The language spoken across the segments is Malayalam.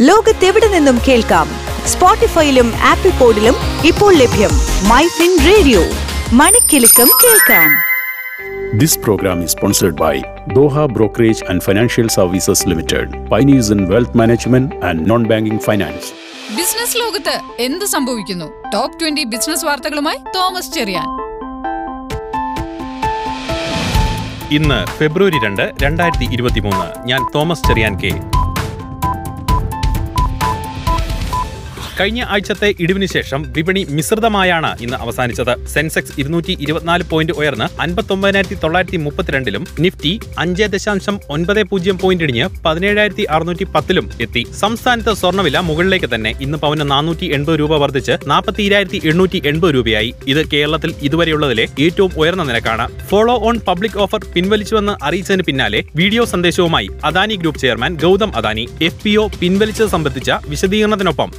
ലോകത്തെവിടെ നിന്നും കേൾക്കാം? സ്പോട്ടിഫൈയിലും ആപ്പിൾ പോഡിലും ഇപ്പോൾ ലഭ്യം മൈ ഫിൻ റേഡിയോ. മണിക്കെലക്കം കേൾക്കാം. This program is sponsored by Doha Brokerage and Financial Services Limited, pioneers in wealth management and non-banking finance. Business ലോകത്ത് എന്ത് സംഭവിക്കുന്നു? ടോപ്പ് ട്വന്റി ബിസിനസ് വാർത്തകളുമായി തോമസ് ചെറിയാൻ. ഇന്ന് ഫെബ്രുവരി രണ്ട് രണ്ടായിരത്തി ഇരുപത്തിമൂന്ന്. ഞാൻ തോമസ് ചെറിയാൻ കെ. കഴിഞ്ഞ ആഴ്ചത്തെ ഇടിവിന് ശേഷം വിപണി മിശ്രിതമായാണ് ഇന്ന് അവസാനിച്ചത്. സെൻസെക്സ് ഇരുന്നൂറ്റി ഇരുപത്തിനാല് പോയിന്റ് ഉയർന്ന് അൻപത്തൊമ്പതിനായിരത്തി തൊള്ളായിരത്തി മുപ്പത്തിരണ്ടിലും നിഫ്റ്റി അഞ്ച് ദശാംശം ഒൻപത് പൂജ്യം പോയിന്റ് ഇടിഞ്ഞ് പതിനേഴായിരത്തി അറുന്നൂറ്റി പത്തിലും എത്തി. സംസ്ഥാനത്ത് സ്വർണവില മുകളിലേക്ക് തന്നെ ഇന്ന് പവന് നാനൂറ്റി എൺപത് രൂപ വർദ്ധിച്ച് നാൽപ്പത്തിരായിരത്തി എണ്ണൂറ്റി എൺപത് രൂപയായി. ഇത് കേരളത്തിൽ ഇതുവരെയുള്ളതിലെ ഏറ്റവും ഉയർന്ന നിരക്കാണ്. ഫോളോ ഓൺ പബ്ലിക് ഓഫർ പിൻവലിച്ചുവെന്ന് അറിയിച്ചതിന് പിന്നാലെ വീഡിയോ സന്ദേശവുമായി Adani group chairman Gautam Adani. F P O പിൻവലിച്ചത് സംബന്ധിച്ച വിശദീകരണത്തിനൊപ്പം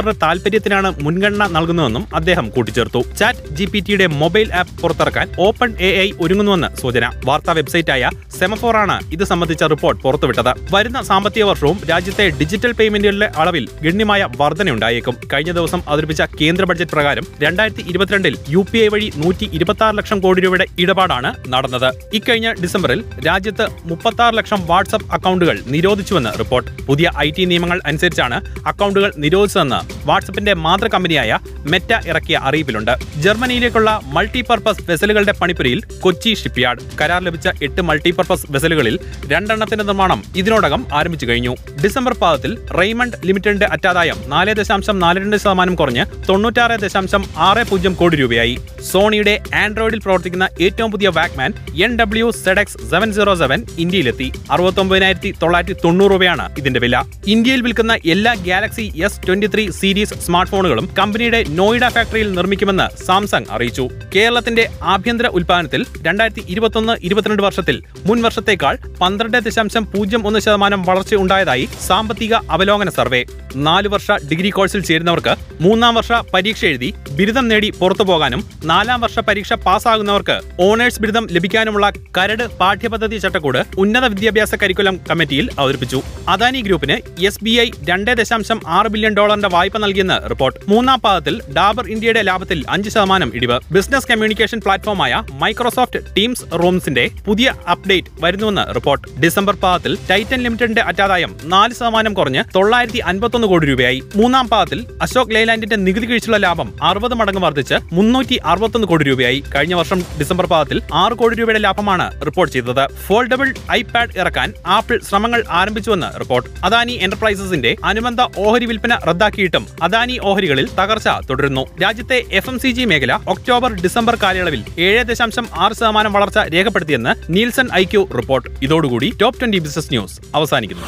നിക്ഷേപകരുടെ താൽപര്യത്തിനാണ് മുൻഗണന നൽകുന്നതെന്നും അദ്ദേഹം കൂട്ടിച്ചേർത്തു. ചാറ്റ് ജി പി ടിയുടെ മൊബൈൽ ആപ്പ് പുറത്തിറക്കാൻ ഓപ്പൺ എ ഐ ഒരുങ്ങുന്നുവെന്ന് സൂചന. വാർത്താ വെബ്സൈറ്റായ സെമഫോറാണ് ഇത് സംബന്ധിച്ച റിപ്പോർട്ട് പുറത്തുവിട്ടത്. വരുന്ന സാമ്പത്തിക വർഷവും രാജ്യത്തെ ഡിജിറ്റൽ പേയ്മെന്റുകളുടെ അളവിൽ ഗണ്യമായ വർധനയുണ്ടായേക്കും. കഴിഞ്ഞ ദിവസം അവതരിപ്പിച്ച കേന്ദ്ര ബഡ്ജറ്റ് പ്രകാരം രണ്ടായിരത്തി ഇരുപത്തിരണ്ടിൽ യു പി ഐ വഴി നൂറ്റി ഇരുപത്തി ലക്ഷം കോടി രൂപയുടെ ഇടപാടാണ് നടന്നത്. ഇക്കഴിഞ്ഞ ഡിസംബറിൽ രാജ്യത്ത് മുപ്പത്തി ലക്ഷം വാട്സ്ആപ്പ് അക്കൗണ്ടുകൾ നിരോധിച്ചുവെന്ന് റിപ്പോർട്ട്. പുതിയ ഐ നിയമങ്ങൾ അനുസരിച്ചാണ് അക്കൗണ്ടുകൾ നിരോധിച്ചതെന്ന് വാട്സപ്പിന്റെ മാതൃ കമ്പനിയായ മെറ്റ ഇറക്കിയ അറിയിപ്പിലുണ്ട്. ജർമ്മനിയിലേക്കുള്ള മൾട്ടിപർപ്പസ് വെസലുകളുടെ പണിപ്പുരയിൽ കൊച്ചി ഷിപ്പ്യാർഡ്. കരാർ ലഭിച്ച എട്ട് മൾട്ടിപർപ്പസ് വെസലുകളിൽ രണ്ടെണ്ണത്തിന്റെ നിർമ്മാണം ഇതിനോടകം ആരംഭിച്ചു കഴിഞ്ഞു. ഡിസംബർ പാദത്തിൽ റെയ്മണ്ട് ലിമിറ്റഡിന്റെ അറ്റാദായം നാല് ദശാംശം നാല് രണ്ട് ശതമാനം കുറഞ്ഞ് തൊണ്ണൂറ്റാറ് ദശാംശം ആറ് പൂജ്യം കോടി രൂപയായി. സോണിയുടെ ആൻഡ്രോയിഡിൽ പ്രവർത്തിക്കുന്ന ഏറ്റവും പുതിയ Walkman N W Z X seven zero seven ഇന്ത്യയിലെത്തി. അറുപത്തൊമ്പതിനായിരത്തി തൊള്ളായിരത്തി തൊണ്ണൂറ് രൂപയാണ് ഇതിന്റെ വില. ഇന്ത്യയിൽ വിൽക്കുന്ന എല്ലാ Galaxy S twenty three series smart ഫോണുകളും കമ്പനിയുടെ നോയിഡ ഫാക്ടറിയിൽ നിർമ്മിക്കുമെന്ന് സാംസങ് അറിയിച്ചു. കേരളത്തിന്റെ ആഭ്യന്തര ഉൽപ്പാദനത്തിൽ രണ്ടായിരത്തി ഇരുപത്തൊന്ന് ഇരുപത്തിരണ്ട് വർഷത്തിൽ മുൻ വർഷത്തേക്കാൾ പന്ത്രണ്ട് ദശാംശം പൂജ്യം ഒന്ന് ശതമാനം വളർച്ച ഉണ്ടായതായി സാമ്പത്തിക അവലോകന സർവേ. നാല് വർഷ ഡിഗ്രി കോഴ്സിൽ ചേരുന്നവർക്ക് മൂന്നാം വർഷ പരീക്ഷ എഴുതി ബിരുദം നേടി പുറത്തു പോകാനും നാലാം വർഷ പരീക്ഷ പാസ്സാകുന്നവർക്ക് ഓണേഴ്സ് ബിരുദം ലഭിക്കാനുമുള്ള കരട് പാഠ്യപദ്ധതി ചട്ടക്കൂട് ഉന്നത വിദ്യാഭ്യാസ കരിക്കുലം കമ്മിറ്റിയിൽ അവതരിപ്പിച്ചു. അദാനി ഗ്രൂപ്പിന് എസ് ബി ഐ രണ്ട് ദശാംശം ആറ് ബില്യൺ ഡോളറിന്റെ വായ്പ നൽകിയെന്ന് റിപ്പോർട്ട്. മൂന്നാം പാദത്തിൽ ഡാബർ ഇന്ത്യയുടെ ലാഭത്തിൽ അഞ്ച് ശതമാനം ഇടിവ്. ബിസിനസ് കമ്മ്യൂണിക്കേഷൻ പ്ലാറ്റ്ഫോമായ മൈക്രോസോഫ്റ്റ് ടീംസ് റൂംസിന്റെ പുതിയ അപ്ഡേറ്റ് വരുന്നുവെന്ന് റിപ്പോർട്ട്. ഡിസംബർ പാദത്തിൽ ടൈറ്റൻ ലിമിറ്റഡിന്റെ അറ്റാദായം നാല് ശതമാനം കുറഞ്ഞ് തൊള്ളായിരത്തി അൻപത്തൊന്ന് കോടി രൂപയായി. മൂന്നാം പാദത്തിൽ അശോക് ലെയ്ലാൻഡിന്റെ നികുതി കിഴിച്ചുള്ള ലാഭം അറുപത് മടങ്ങ് വർദ്ധിച്ച് മുന്നൂറ്റി അറുപത്തൊന്ന് കോടി രൂപയായി. കഴിഞ്ഞ വർഷം ഡിസംബർ പാദത്തിൽ ആറ് കോടി രൂപയുടെ ലാഭമാണ് റിപ്പോർട്ട് ചെയ്തത്. ഫോൾഡബിൾ ഐപാഡ് ഇറക്കാൻ ആപ്പിൾ ശ്രമങ്ങൾ ആരംഭിച്ചുവെന്ന് റിപ്പോർട്ട്. അദാനി എന്റർപ്രൈസസിന്റെ അനുബന്ധ ഓഹരി വിൽപ്പന റദ്ദാക്കിയിട്ടും അദാനി ഓഹരികളിൽ തകർച്ച തുടരുന്നു. രാജ്യത്തെ എഫ് എം സി ജി മേഖല ഒക്ടോബർ ഡിസംബർ കാലയളവിൽ ഏഴ് ദശാംശം ആറ് ശതമാനം വളർച്ച രേഖപ്പെടുത്തിയെന്ന് നീൽസൺ ഐക്യു റിപ്പോർട്ട്. ഇതോടുകൂടി ടോപ്പ് ട്വന്റി ബിസിനസ് ന്യൂസ് അവസാനിക്കുന്നു.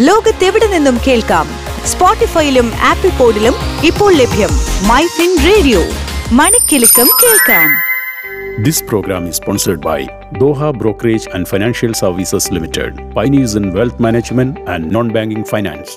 ലോകത്തെവിടെ നിന്നും കേൾക്കാം? സ്പോട്ടിഫൈയിലും ആപ്പിൾ പോഡിലും ഇപ്പോൾ ലഭ്യം മൈ ഫിൻ റേഡിയോ. മണിക്കെലക്കം കേൾക്കാം. This program is sponsored by Doha Brokerage and Financial Services Limited, pioneers in wealth management and non-banking finance.